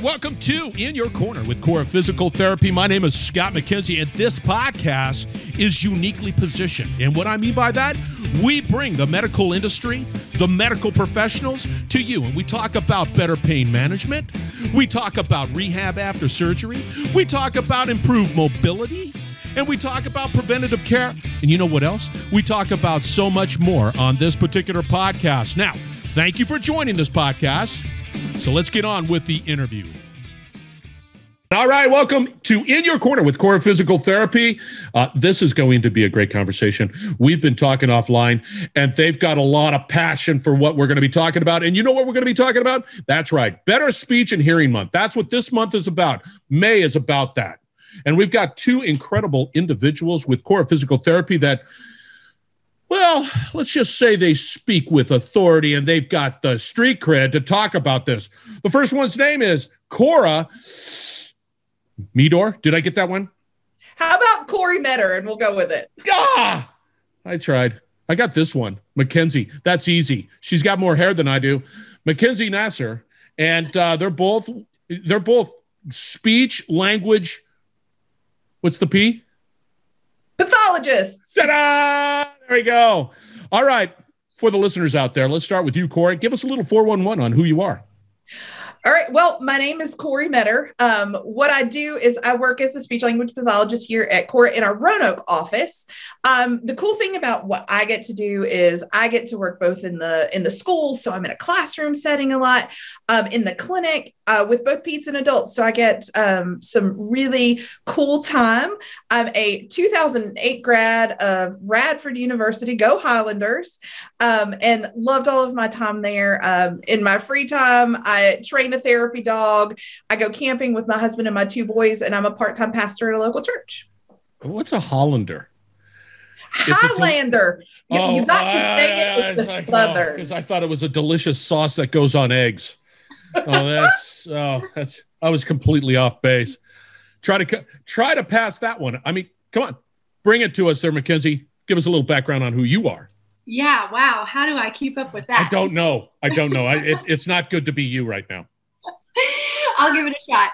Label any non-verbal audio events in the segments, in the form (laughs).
right, welcome to In Your Corner with Cora Physical Therapy. My name is Scott McKenzie, and this podcast is uniquely positioned. And what I mean by that, we bring the medical industry, the medical professionals to you, and we talk about better pain management. We talk about rehab after surgery. We talk about improved mobility. And we talk about preventative care. And you know what else? We talk about so much more on this particular podcast. Now, thank you for joining this podcast. So let's get on with the interview. All right, welcome to In Your Corner with Cora Physical Therapy. Uh, this is going to be a great conversation. We've been talking offline, and they've got a lot of passion for what we're going to be talking about. And you know what we're going to be talking about? That's right, Better Speech and Hearing Month. That's what this month is about. May is about that. And we've got two incredible individuals with Cora Physical Therapy that, well, let's just say they speak with authority and they've got the street cred to talk about this. The first one's name is Cora Medor. Did I get that one? How about Corey Metter? And we'll go with it. Ah, I tried. I got this one. Mackenzie. That's easy. She's got more hair than I do. Mackenzie Nassar. And uh, they're both they're both speech language What's the P? Pathologists. Ta-da! There we go. All right. For the listeners out there, let's start with you, Corey. Give us a little 411 on who you are. All right. Well, my name is Corey Meador. Um, what I do is I work as a speech language pathologist here at Cora in our Roanoke office. Um, the cool thing about what I get to do is I get to work both in the in the school, so I'm in a classroom setting a lot, um, in the clinic uh, with both peds and adults. So I get um, some really cool time. I'm a 2008 grad of Radford University. Go Highlanders! Um, and loved all of my time there. Um, in my free time, I train a therapy dog. I go camping with my husband and my two boys, and I'm a part time pastor at a local church. What's a Hollander? Highlander. you, oh, you got to say it with the southern. Because I thought it was a delicious sauce that goes on eggs. Oh, that's oh, that's. I was completely off base. Try to try to pass that one. I mean, come on, bring it to us, there, Mackenzie. Give us a little background on who you are. Yeah. Wow. How do I keep up with that? I don't know. I don't know. I, it, (laughs) it's not good to be you right now. I'll give it a shot.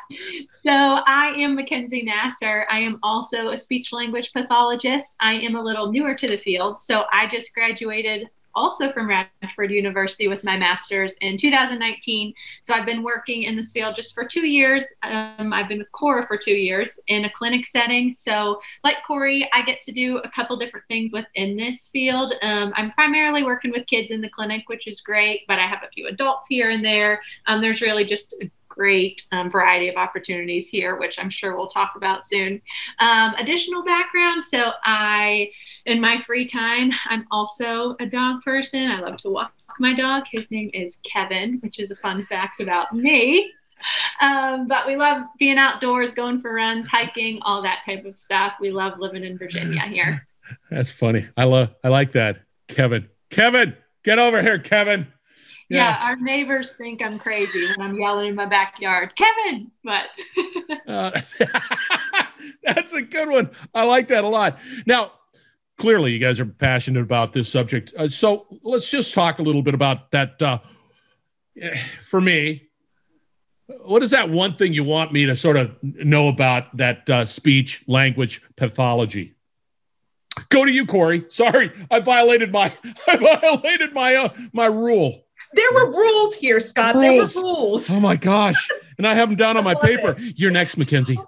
So, I am Mackenzie Nassar. I am also a speech language pathologist. I am a little newer to the field. So, I just graduated also from Radford University with my master's in 2019. So I've been working in this field just for two years. Um, I've been with Cora for two years in a clinic setting. So, like Corey, I get to do a couple different things within this field. Um, I'm primarily working with kids in the clinic, which is great, but I have a few adults here and there. Um, there's really just a great um, variety of opportunities here, which I'm sure we'll talk about soon. Um, additional background so, I, in my free time, I'm also a dog person. I love to walk my dog. His name is Kevin, which is a fun fact about me. Um, but we love being outdoors, going for runs, hiking, all that type of stuff. We love living in Virginia here. (laughs) That's funny. I love. I like that, Kevin. Kevin, get over here, Kevin yeah. yeah. our neighbors think I'm crazy when I'm yelling in my backyard, Kevin. But (laughs) uh, (laughs) that's a good one. I like that a lot. Now, clearly, you guys are passionate about this subject. Uh, so let's just talk a little bit about that. Uh, for me, what is that one thing you want me to sort of know about that uh, speech language pathology? Go to you, Corey. Sorry, I violated my (laughs) I violated my uh, my rule. There were rules here, Scott. Rules. There were rules. Oh my gosh. And I have them down on my (laughs) paper. It. You're next, Mackenzie.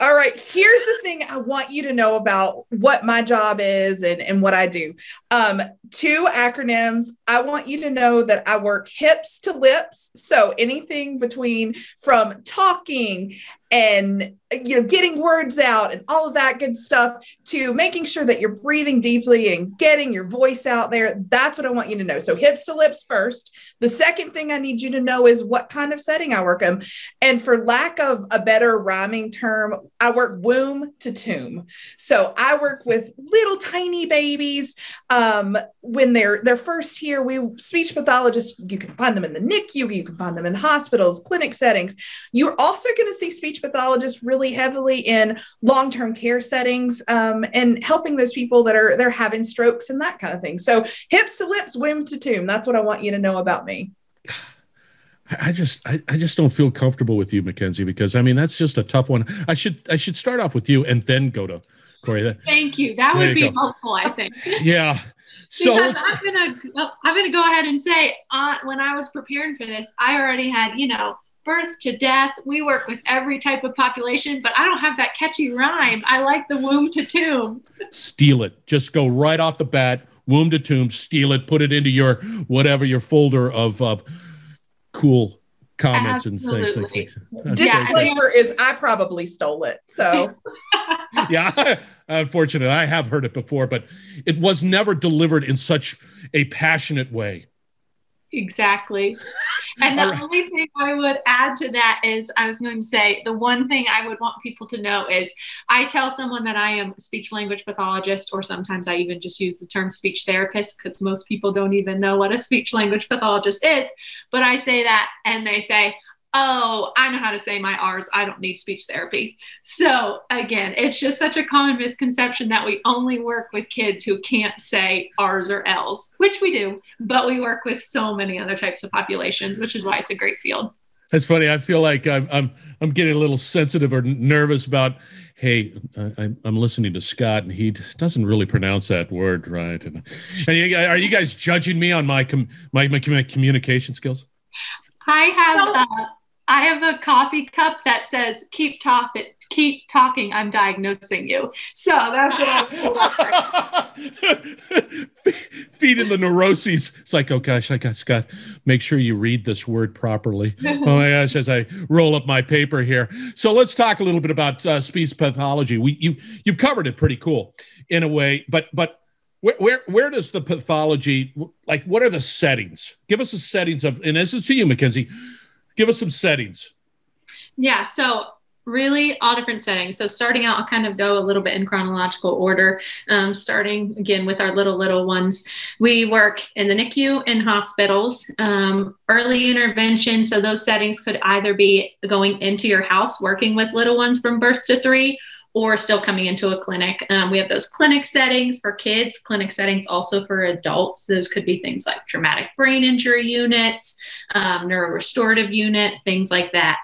All right. Here's the thing I want you to know about what my job is and, and what I do. Um, two acronyms. I want you to know that I work hips to lips. So anything between from talking and you know getting words out and all of that good stuff to making sure that you're breathing deeply and getting your voice out there. That's what i want you to know. So hips to lips first. The second thing i need you to know is what kind of setting i work in. And for lack of a better rhyming term i work womb to tomb. So i work with little tiny babies. Um, when they're they're first here we speech pathologists you can find them in the nicu you can find them in hospitals clinic settings. You're also going to see speech pathologists really heavily in long-term care settings um, and helping those people that are they're having strokes and that kind of thing. So hips to lips, womb to tomb. That's what I want you to know about me. I just I, I just don't feel comfortable with you, Mackenzie, because I mean that's just a tough one. I should I should start off with you and then go to Corey. Thank you. That would be go. helpful, I think. (laughs) (laughs) yeah. So because I'm gonna I'm gonna go ahead and say uh, when I was preparing for this, I already had you know birth to death. We work with every type of population, but I don't have that catchy rhyme. I like the womb to tomb. Steal it. Just go right off the bat. Womb to tomb. Steal it. Put it into your whatever your folder of of cool comments Absolutely. and things. things, things. Disclaimer is I probably stole it. So (laughs) yeah, unfortunately, I have heard it before, but it was never delivered in such a passionate way. Exactly. (laughs) And the right. only thing I would add to that is I was going to say the one thing I would want people to know is I tell someone that I am a speech language pathologist, or sometimes I even just use the term speech therapist because most people don't even know what a speech language (laughs) pathologist is. But I say that and they say, oh, I know how to say my R's. I don't need speech therapy. So again, it's just such a common misconception that we only work with kids who can't say R's or L's, which we do, but we work with so many other types of populations, which is why it's a great field. That's funny. I feel like I'm I'm, I'm getting a little sensitive or nervous about. Hey, I, am listening to Scott, and he doesn't really pronounce that word right. And, and you, are you guys judging me on my com, my, my communication skills? I have. Uh, I have a coffee cup that says "Keep talking, keep talking." I'm diagnosing you. So that's what I'm. (laughs) (laughs) Feeding the neuroses. It's like, oh gosh, I got Scott. Make sure you read this word properly. oh my gosh, as I roll up my paper here. So let's talk a little bit about uh, speech pathology. We you you've covered it pretty cool in a way, but but where, where, where does the pathology like what are the settings give us the settings of and this is to you mackenzie give us some settings. Yeah. So really all different settings. So starting out, I'll kind of go a little bit in chronological order. Um, starting again with our little little ones, we work in the NICU in hospitals. Um, early intervention. So those settings could either be going into your house, working with little ones from birth to three, or still coming into a clinic. Um, we have those clinic settings for kids, clinic settings also for adults. Those could be things like traumatic brain injury units, um, neurorestorative units, things like that.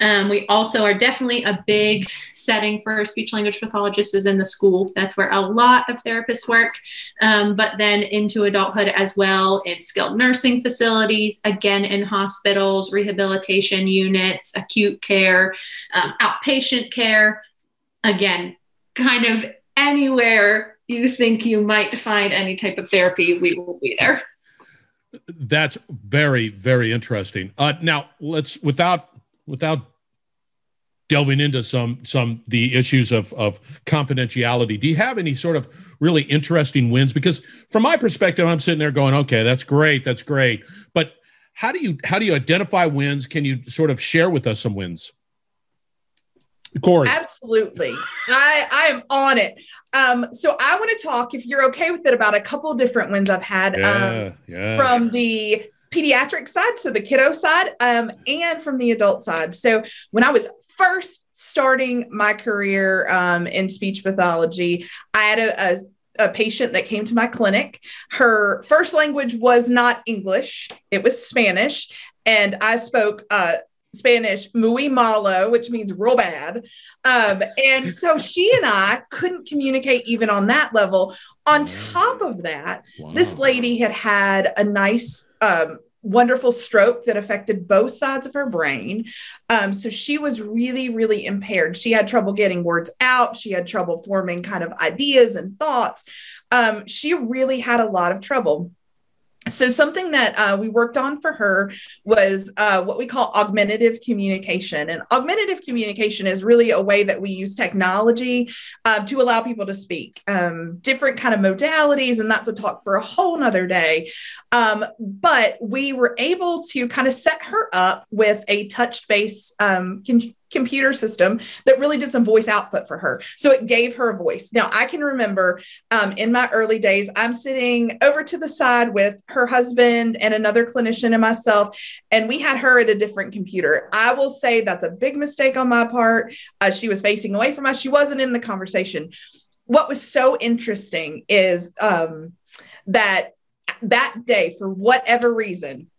Um, we also are definitely a big setting for speech language pathologists is in the school. That's where a lot of therapists work. Um, but then into adulthood as well in skilled nursing facilities, again in hospitals, rehabilitation units, acute care, um, outpatient care again, kind of anywhere you think you might find any type of therapy, we will be there. That's very, very interesting. Uh, now, let's without without delving into some some the issues of of confidentiality. Do you have any sort of really interesting wins? Because from my perspective, I'm sitting there going, "Okay, that's great, that's great," but how do you how do you identify wins? Can you sort of share with us some wins? Corey. Absolutely. I, I am on it. Um, so I want to talk, if you're okay with it, about a couple different ones I've had yeah, um, yeah. from the pediatric side, so the kiddo side, um, and from the adult side. So when I was first starting my career um, in speech pathology, I had a, a a patient that came to my clinic. Her first language was not English, it was Spanish. And I spoke uh, Spanish muy malo, which means real bad. Um, and so she and I couldn't communicate even on that level. On top of that, wow. this lady had had a nice, um, wonderful stroke that affected both sides of her brain. Um, so she was really, really impaired. She had trouble getting words out. She had trouble forming kind of ideas and thoughts. Um, she really had a lot of trouble so something that uh, we worked on for her was uh, what we call augmentative communication. And augmentative communication is really a way that we use technology uh, to allow people to speak um, different kind of modalities and that's a talk for a whole nother day. Um, but we were able to kind of set her up with a touch-based um, computer system that really did some voice output for her. So it gave her a voice. Now, I can remember um, in my early days, I'm sitting over to the side with her husband and another clinician and myself, and we had her at a different computer. I will say that's a big mistake on my part. Uh, she was facing away from us, she wasn't in the conversation. What was so interesting is um, that that day, for whatever reason,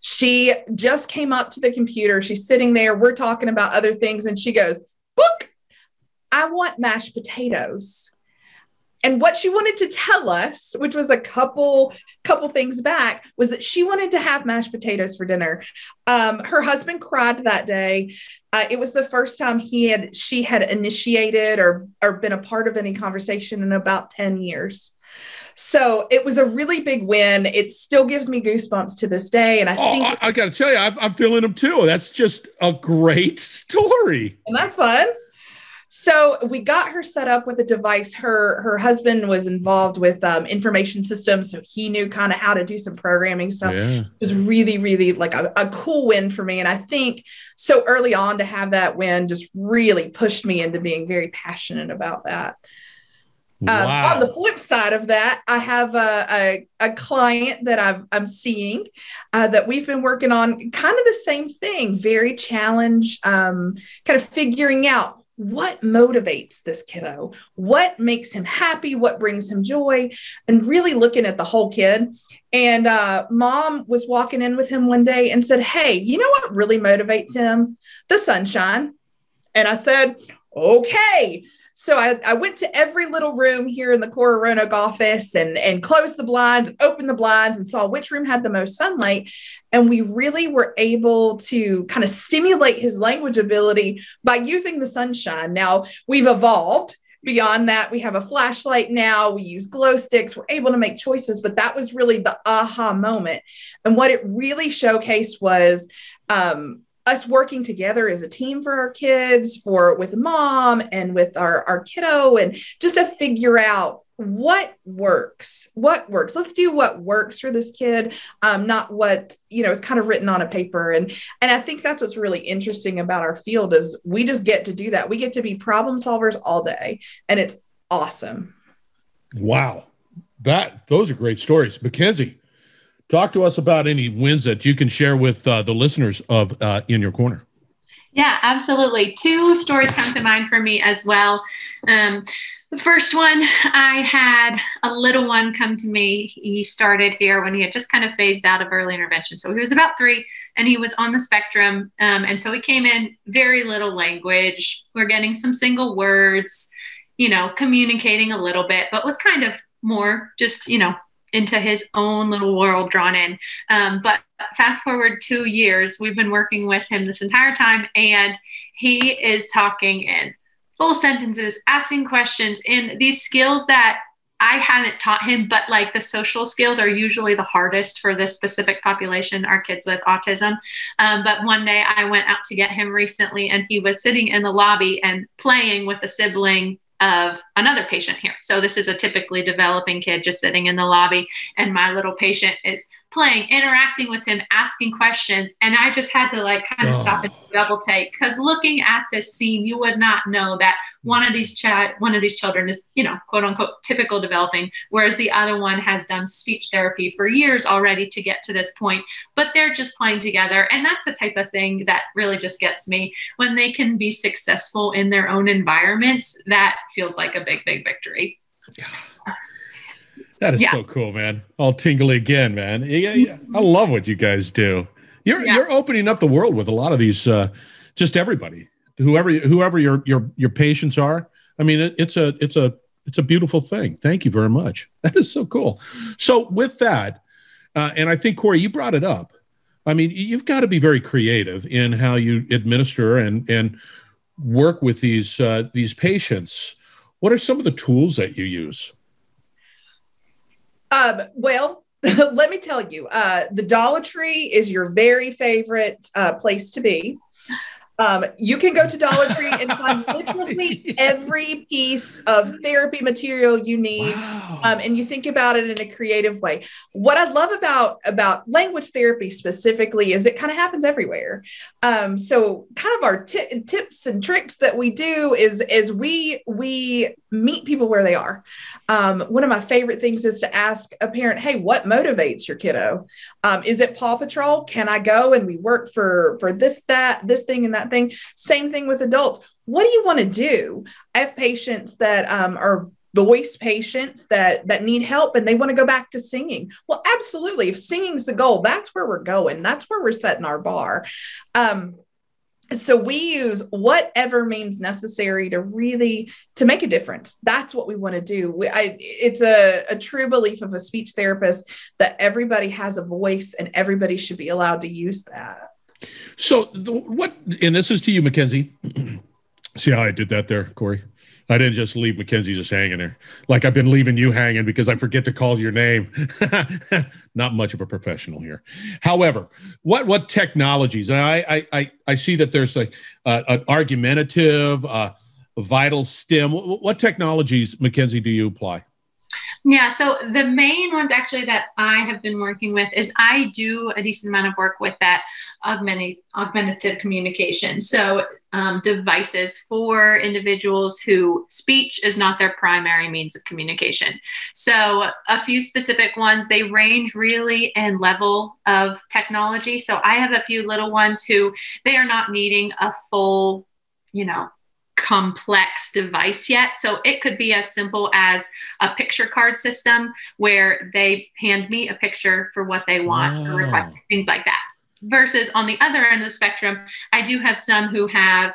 She just came up to the computer. She's sitting there. We're talking about other things. And she goes, Book, I want mashed potatoes. And what she wanted to tell us, which was a couple couple things back, was that she wanted to have mashed potatoes for dinner. Um, her husband cried that day. Uh, it was the first time he had she had initiated or or been a part of any conversation in about ten years. So it was a really big win. It still gives me goosebumps to this day. And I oh, think I, I got to tell you, I'm, I'm feeling them too. That's just a great (laughs) story. Isn't that fun? So we got her set up with a device. Her her husband was involved with um, information systems, so he knew kind of how to do some programming stuff. Yeah. It was really really like a, a cool win for me, and I think so early on to have that win just really pushed me into being very passionate about that. Um, wow. on the flip side of that, I have a, a, a client that i am seeing uh, that we've been working on kind of the same thing, very challenge, um, kind of figuring out what motivates this kiddo, what makes him happy, what brings him joy, and really looking at the whole kid. And uh, mom was walking in with him one day and said, Hey, you know what really motivates him? The sunshine. And I said, Okay. So I, I went to every little room here in the Cora Roanoke office and, and closed the blinds opened the blinds and saw which room had the most sunlight. And we really were able to kind of stimulate his language ability by using the sunshine. Now we've evolved beyond that we have a flashlight now we use glow sticks we're able to make choices but that was really the aha moment and what it really showcased was um, us working together as a team for our kids, for with mom and with our, our kiddo, and just to figure out what works what works. Let's do what works for this kid um, not what you know is kind of written on a paper. And and i think that's what's really interesting about our field is we just get to do that. We get to be problem solvers all day and it's awesome. Wow. That those are great stories. Mackenzie Talk to us about any wins that you can share with uh, the listeners of uh, In Your Corner. Yeah, absolutely. Two stories come to mind for me as well. Um, the first one, I had a little one come to me. He started here when he had just kind of phased out of early intervention. So he was about three and he was on the spectrum. Um, and so he came in very little language. We're getting some single words, you know, communicating a little bit, but was kind of more just, you know, into his own little world drawn in. Um, but fast forward two years, we've been working with him this entire time, and he is talking in full sentences, asking questions, and these skills that I hadn't taught him, but like the social skills are usually the hardest for this specific population, our kids with autism. Um, but one day I went out to get him recently, and he was sitting in the lobby and playing with a sibling of another patient here. So this is a typically developing kid just sitting in the lobby, and my little patient is playing, interacting with him, asking questions. And I just had to like kind of oh. stop and double take because looking at this scene, you would not know that one of these chat, one of these children is, you know, quote unquote, typical developing, whereas the other one has done speech therapy for years already to get to this point. But they're just playing together. And that's the type of thing that really just gets me when they can be successful in their own environments. That feels like a big, big victory. That is yeah. so cool, man. All tingly again, man. Yeah, yeah. I love what you guys do. You're yeah. you're opening up the world with a lot of these uh just everybody. Whoever whoever your your your patients are. I mean, it, it's a it's a it's a beautiful thing. Thank you very much. (laughs) That is so cool. So with that, uh, and I think Corey, you brought it up. I mean, you've got to be very creative in how you administer and and work with these uh, these patients. What are some of the tools that you use? Um, well, (laughs) let me tell you, uh, the Dollar Tree is your very favorite uh, place to be. Um, you can go to Dollar Tree and find (laughs) literally yes. every piece of therapy material you need, wow. um, and you think about it in a creative way. What I love about about language therapy specifically is it kind of happens everywhere. Um, so, kind of our t- tips and tricks that we do is is we we meet people where they are. Um, one of my favorite things is to ask a parent, "Hey, what motivates your kiddo? Um, is it Paw Patrol? Can I go and we work for for this that this thing and that thing?" Same thing with adults. What do you want to do? I have patients that um, are voice patients that that need help and they want to go back to singing well absolutely if singing's the goal that's where we're going that's where we're setting our bar um, so we use whatever means necessary to really to make a difference. That's what we want to do. We, I, it's a, a true belief of a speech therapist that everybody has a voice and everybody should be allowed to use that. So the, what and this is to you mackenzie. (clears throat) See how i did that there corey I didn't just leave Mackenzie just hanging there. Like I've been leaving you hanging because I forget to call your name. (laughs) Not much of a professional here. However, what what technologies? And I I I, see that there's uh, an argumentative, uh, VitalStim. What, what technologies, Mackenzie, do you apply? Yeah, so the main ones actually that I have been working with is I do a decent amount of work with that augmented, augmentative communication. So um, devices for individuals who speech is not their primary means of communication. So a few specific ones, they range really in level of technology. So I have a few little ones who they are not needing a full, you know, complex device yet. So it could be as simple as a picture card system where they hand me a picture for what they want wow. or request, things like that. Versus on the other end of the spectrum, I do have some who have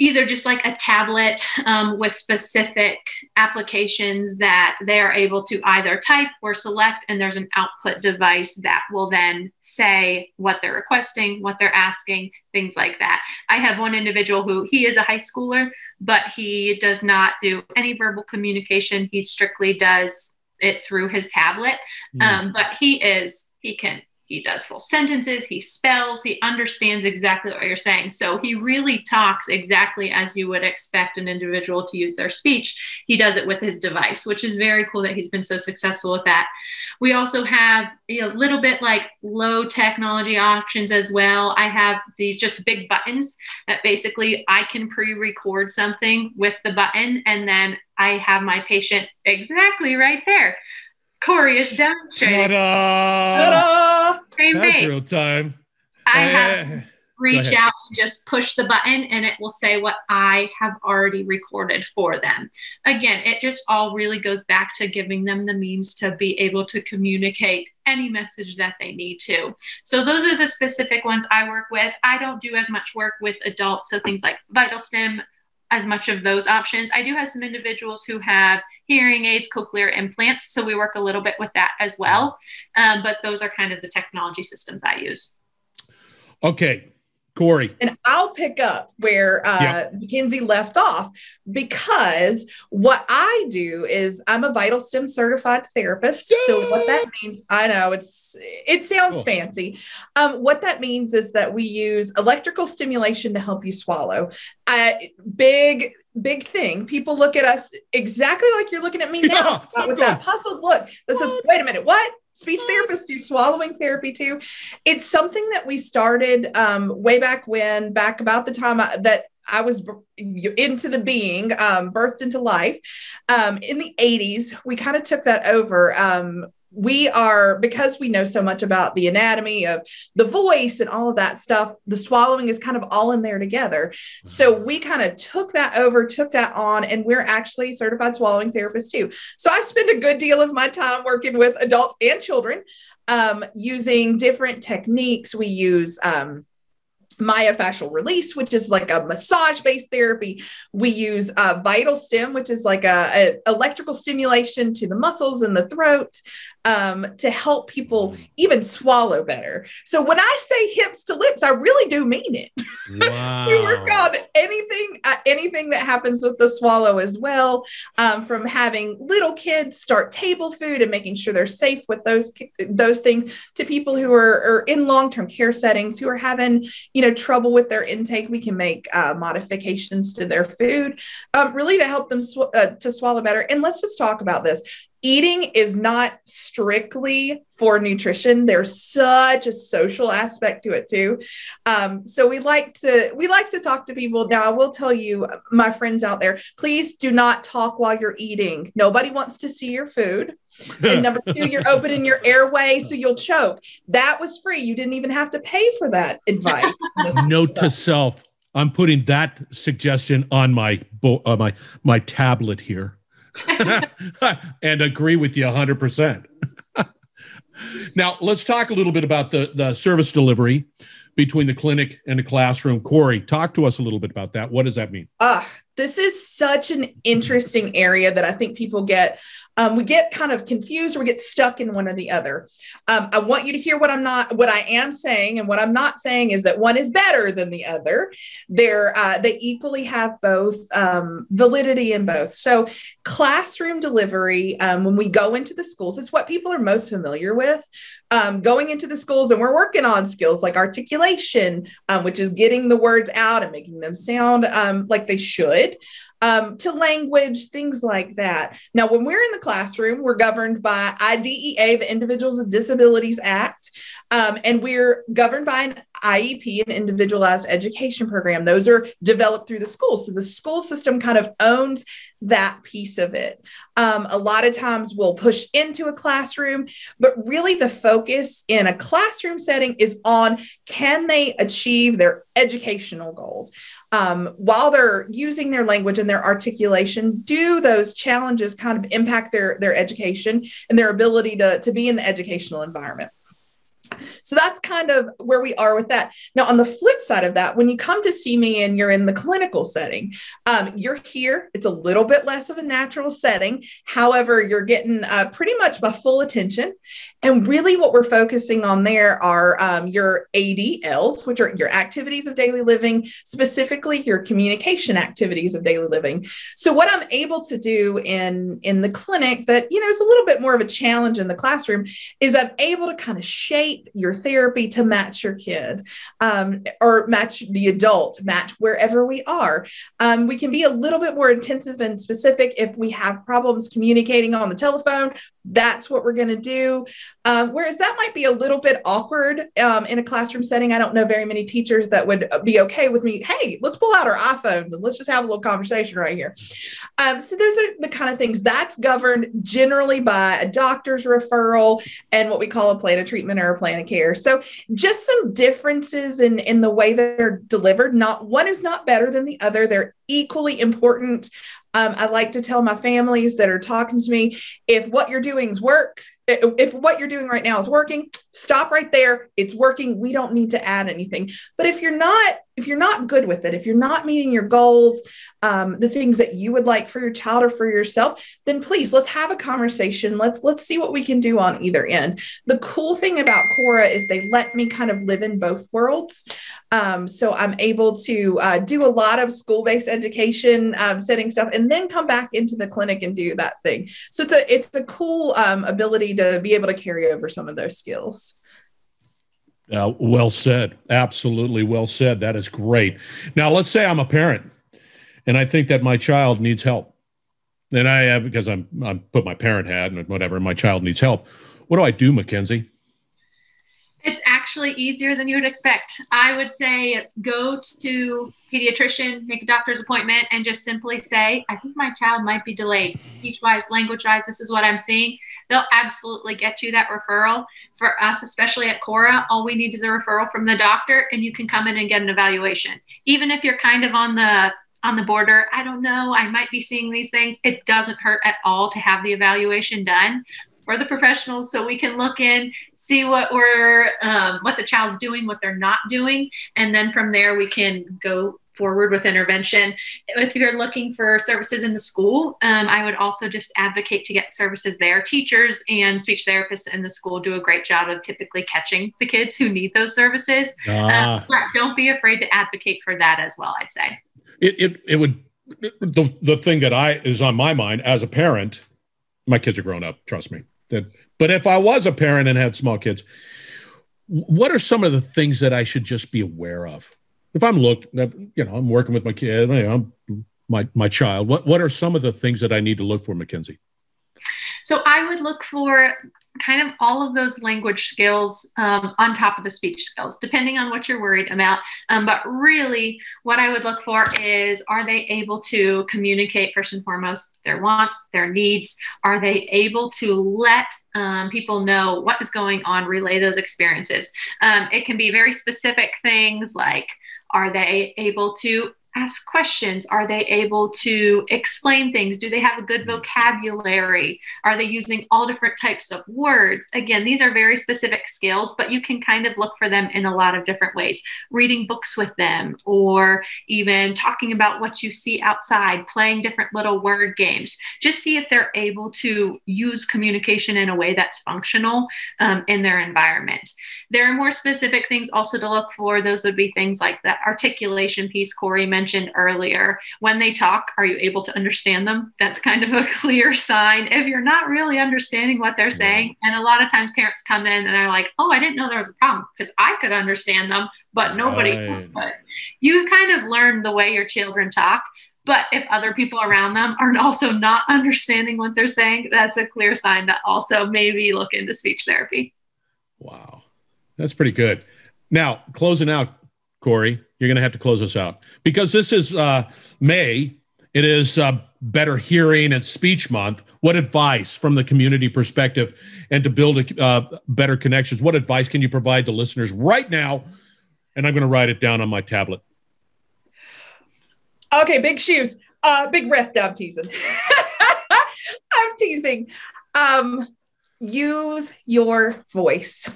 either just like a tablet um, with specific applications that they are able to either type or select, and there's an output device that will then say what they're requesting, what they're asking, things like that. I have one individual who he is a high schooler, but he does not do any verbal communication. He strictly does it through his tablet. Mm. Um, but he is, he can he does full sentences, he spells, he understands exactly what you're saying. So he really talks exactly as you would expect an individual to use their speech. He does it with his device, which is very cool that he's been so successful with that. We also have a little bit like low technology options as well. I have these just big buttons that basically I can pre record something with the button and then I have my patient exactly right there Corey is demonstrating. Ta-da! Ta-da! That's real time. I have (laughs) reach out and just push the button and it will say what I have already recorded for them. Again, it just all really goes back to giving them the means to be able to communicate any message that they need to. So those are the specific ones I work with. I don't do as much work with adults, so things like VitalStim, as much of those options. I do have some individuals who have hearing aids, cochlear implants, so we work a little bit with that as well. Um, but those are kind of the technology systems I use. Okay, Corey. And I'll pick up where uh. Mackenzie left off because what I do is I'm a VitalStim certified therapist. Yay! So what that means, I know it's it sounds cool. fancy. Um, what that means is that we use electrical stimulation to help you swallow. Uh, big big thing. People look at us exactly like you're looking at me (laughs) now yeah, with that puzzled look. This is wait a minute, what? Speech therapists do swallowing therapy too. It's something that we started um, way back when, back about the time I, that I was into the being, um, birthed into life. Um, in the 80s, we kind of took that over. We are because we know so much about the anatomy of the voice and all of that stuff the swallowing is kind of all in there together. So mm-hmm. we kind of took that over took that on and we're actually certified swallowing therapists too. So i spend a good deal of my time working with adults and children um, using different techniques. We use um, myofascial release, which is like a massage based therapy. We use uh, VitalStim, which is like a, a, electrical stimulation to the muscles in the throat um, to help people even swallow better. So when I say hips to lips, I really do mean it. Wow. (laughs) we work on anything, uh, anything that happens with the swallow as well. Um, from having little kids start table food and making sure they're safe with those those things to people who are, are in long term care settings who are having you know trouble with their intake. We can make uh, modifications to their food, um, really to help them sw- uh, to swallow better. And let's just talk about this eating is not strictly for nutrition. There's such a social aspect to it too. Um, so we like to we like to talk to people. Now i will tell you my friends out there please do not talk while you're eating. Nobody wants to see your food. And (laughs) number two you're opening your airway so you'll choke. That was free. You didn't even have to pay for that advice. (laughs) Note to self i'm putting that suggestion on my uh, my my tablet here (laughs) and agree with you 100%. (laughs) now, let's talk a little bit about the, the service delivery between the clinic and the classroom. Corey, talk to us a little bit about that. What does that mean? Uh, this is such an interesting area that I think people get um, we get kind of confused or we get stuck in one or the other. Um, I want you to hear what I'm not, what I am saying, and what I'm not saying is that one is better than the other. They're uh, they equally have both um, validity in both. So classroom delivery, um, when we go into the schools, it's what people are most familiar with. Um, going into the schools and we're working on skills like articulation, um, which is getting the words out and making them sound um, like they should um, to language, things like that. Now, when we're in the classroom, we're governed by IDEA, the Individuals with Disabilities Act, um, and we're governed by an IEP, an individualized education program. Those are developed through the school. So the school system kind of owns that piece of it. Um, a lot of times we'll push into a classroom, but really the focus in a classroom setting is on can they achieve their educational goals? Um, while they're using their language and their articulation, do those challenges kind of impact their, their education and their ability to, to be in the educational environment? So that's kind of where we are with that. Now, on the flip side of that, when you come to see me and you're in the clinical setting, um, you're here. It's a little bit less of a natural setting. However, you're getting uh, pretty much my full attention. And really, what we're focusing on there are um, your ADLs, which are your activities of daily living, specifically your communication activities of daily living. So, what I'm able to do in in the clinic that you know is a little bit more of a challenge in the classroom is I'm able to kind of shape your therapy to match your kid um, or match the adult, match wherever we are. Um, we can be a little bit more intensive and specific if we have problems communicating on the telephone. That's what we're going to do. Um, whereas that might be a little bit awkward um, in a classroom setting. I don't know very many teachers that would be okay with me. Hey, let's pull out our iPhones and let's just have a little conversation right here. Um, so those are the kind of things that's governed generally by a doctor's referral and what we call a plan of treatment or a plan of care. So just some differences in in the way they're delivered. Not one is not better than the other. They're equally important. Um, I like to tell my families that are talking to me if what you're doing is work, if what you're doing right now is working, stop right there. It's working. We don't need to add anything. But if you're not, if you're not good with it, if you're not meeting your goals, um, the things that you would like for your child or for yourself, then please let's have a conversation. Let's let's see what we can do on either end. The cool thing about Cora is they let me kind of live in both worlds, um, so I'm able to uh, do a lot of school-based education, um, setting stuff, and then come back into the clinic and do that thing. So it's a it's a cool um, ability to be able to carry over some of those skills. Uh, well said. Absolutely well said. That is great. Now, let's say I'm a parent and I think that my child needs help. And I, because I'm, I put my parent hat and whatever, my child needs help. What do I do, Mackenzie? It's actually easier than you would expect. I would say go to pediatrician, make a doctor's appointment, and just simply say, I think my child might be delayed speech wise, language wise. This is what I'm seeing. They'll absolutely get you that referral. For us, especially at Cora, all we need is a referral from the doctor, and you can come in and get an evaluation. Even if you're kind of on the on the border, I don't know, I might be seeing these things. It doesn't hurt at all to have the evaluation done for the professionals so we can look in see what we're um, what the child's doing what they're not doing and then from there we can go forward with intervention. If you're looking for services in the school um, i would also just advocate to get services there. Teachers and speech therapists in the school do a great job of typically catching the kids who need those services. Ah. um, don't be afraid to advocate for that as well i'd say. It, it, it would the, the thing that i is on my mind as a parent my kids are grown up trust me. That, but if I was a parent and had small kids, what are some of the things that I should just be aware of? If I'm looking, you know, I'm working with my kid, my my child. What what are some of the things that I need to look for, Mackenzie? So I would look for kind of all of those language skills um, on top of the speech skills, depending on what you're worried about. Um, but really, what I would look for is are they able to communicate, first and foremost, their wants, their needs? Are they able to let um, people know what is going on, relay those experiences? Um, it can be very specific things like, are they able to ask questions? Are they able to explain things? Do they have a good vocabulary? Are they using all different types of words? Again, these are very specific skills, but you can kind of look for them in a lot of different ways. Reading books with them, or even talking about what you see outside, playing different little word games. Just see if they're able to use communication in a way that's functional um, in their environment. There are more specific things also to look for. Those would be things like that articulation piece Corey mentioned earlier. When they talk, are you able to understand them? That's kind of a (laughs) clear sign if you're not really understanding what they're saying. And a lot of times parents come in and are like, oh, I didn't know there was a problem because I could understand them, but nobody right. could. You kind of learn the way your children talk. But if other people around them are (laughs) also not understanding what they're saying, that's a clear sign to also maybe look into speech therapy. Wow. That's pretty good. Now, closing out, Corey, you're going to have to close us out because this is uh, May. It is uh, Better Hearing and Speech Month. What advice from the community perspective and to build a, uh, better connections? What advice can you provide to listeners right now? And I'm going to write it down on my tablet. Okay, big shoes. Uh, big riff. I'm teasing. (laughs) I'm teasing. Um, use your voice.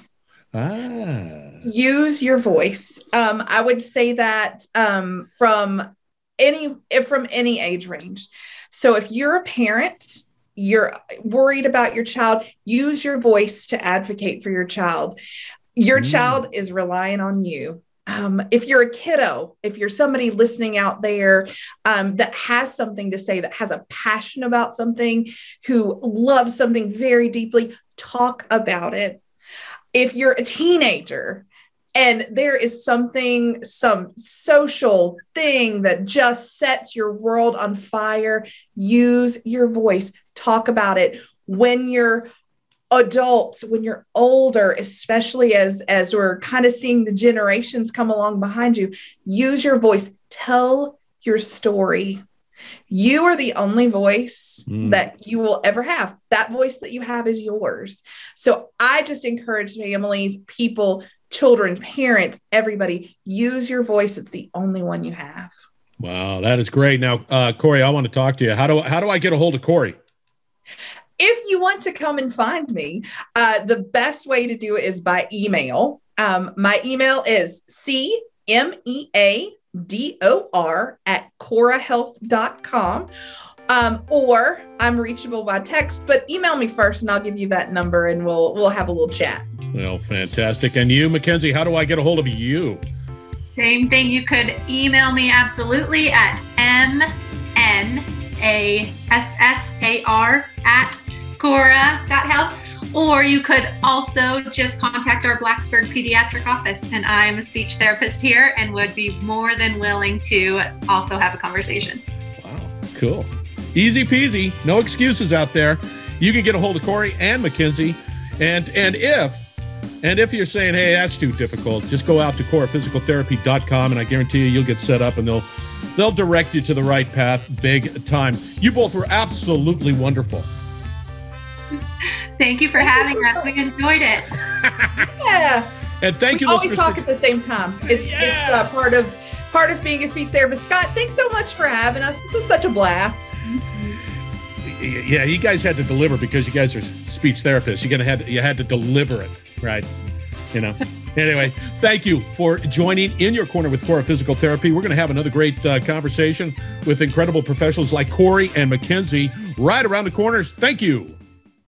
Ah. Use your voice. Um, I would say that um, from any from any age range. So if you're a parent, you're worried about your child, use your voice to advocate for your child. Your mm. child is relying on you. Um, if you're a kiddo, if you're somebody listening out there um, that has something to say, that has a passion about something, who loves something very deeply, talk about it if you're a teenager and there is something, some social thing that just sets your world on fire, use your voice, talk about it. When you're adults when you're older especially as as we're kind of seeing the generations come along behind you use your voice. Tell your story you are the only voice mm. that you will ever have. That voice that you have is yours. So I just encourage families, people, children, parents, everybody, use your voice. It's the only one you have. Wow, that is great. Now, uh, Corey, I want to talk to you. How do how do I get a hold of Corey? If you want to come and find me, uh, the best way to do it is by email. Um, my email is c m e a D O R at corahealth.com. Um, or I'm reachable by text, but email me first and I'll give you that number and we'll we'll have a little chat. Well, fantastic. And you, Mackenzie, how do I get a hold of you? Same thing. You could email me absolutely at m n a s s a r at cora.health or you could also just contact our Blacksburg pediatric office. And I'm a speech therapist here and would be more than willing to also have a conversation. Wow, cool. Easy peasy. No excuses out there. You can get a hold of Corey and McKenzie. And and if and if you're saying, hey, that's too difficult, just go out to coraphysicaltherapy.com and I guarantee you you'll get set up and they'll they'll direct you to the right path big time. You both were absolutely wonderful. (laughs) Thank you for having us. We enjoyed it. (laughs) yeah. And thank we you. Always talk at the same time. It's yeah. it's uh, part of part of being a speech therapist. Scott, thanks so much for having us. This was such a blast. Yeah, you guys had to deliver because you guys are speech therapists. You gonna had you had to deliver it, right? You know. (laughs) anyway, thank you for joining in your corner with Cora Physical Therapy. We're going to have another great uh, conversation with incredible professionals like Corey and Mackenzie right around the corners. Thank you.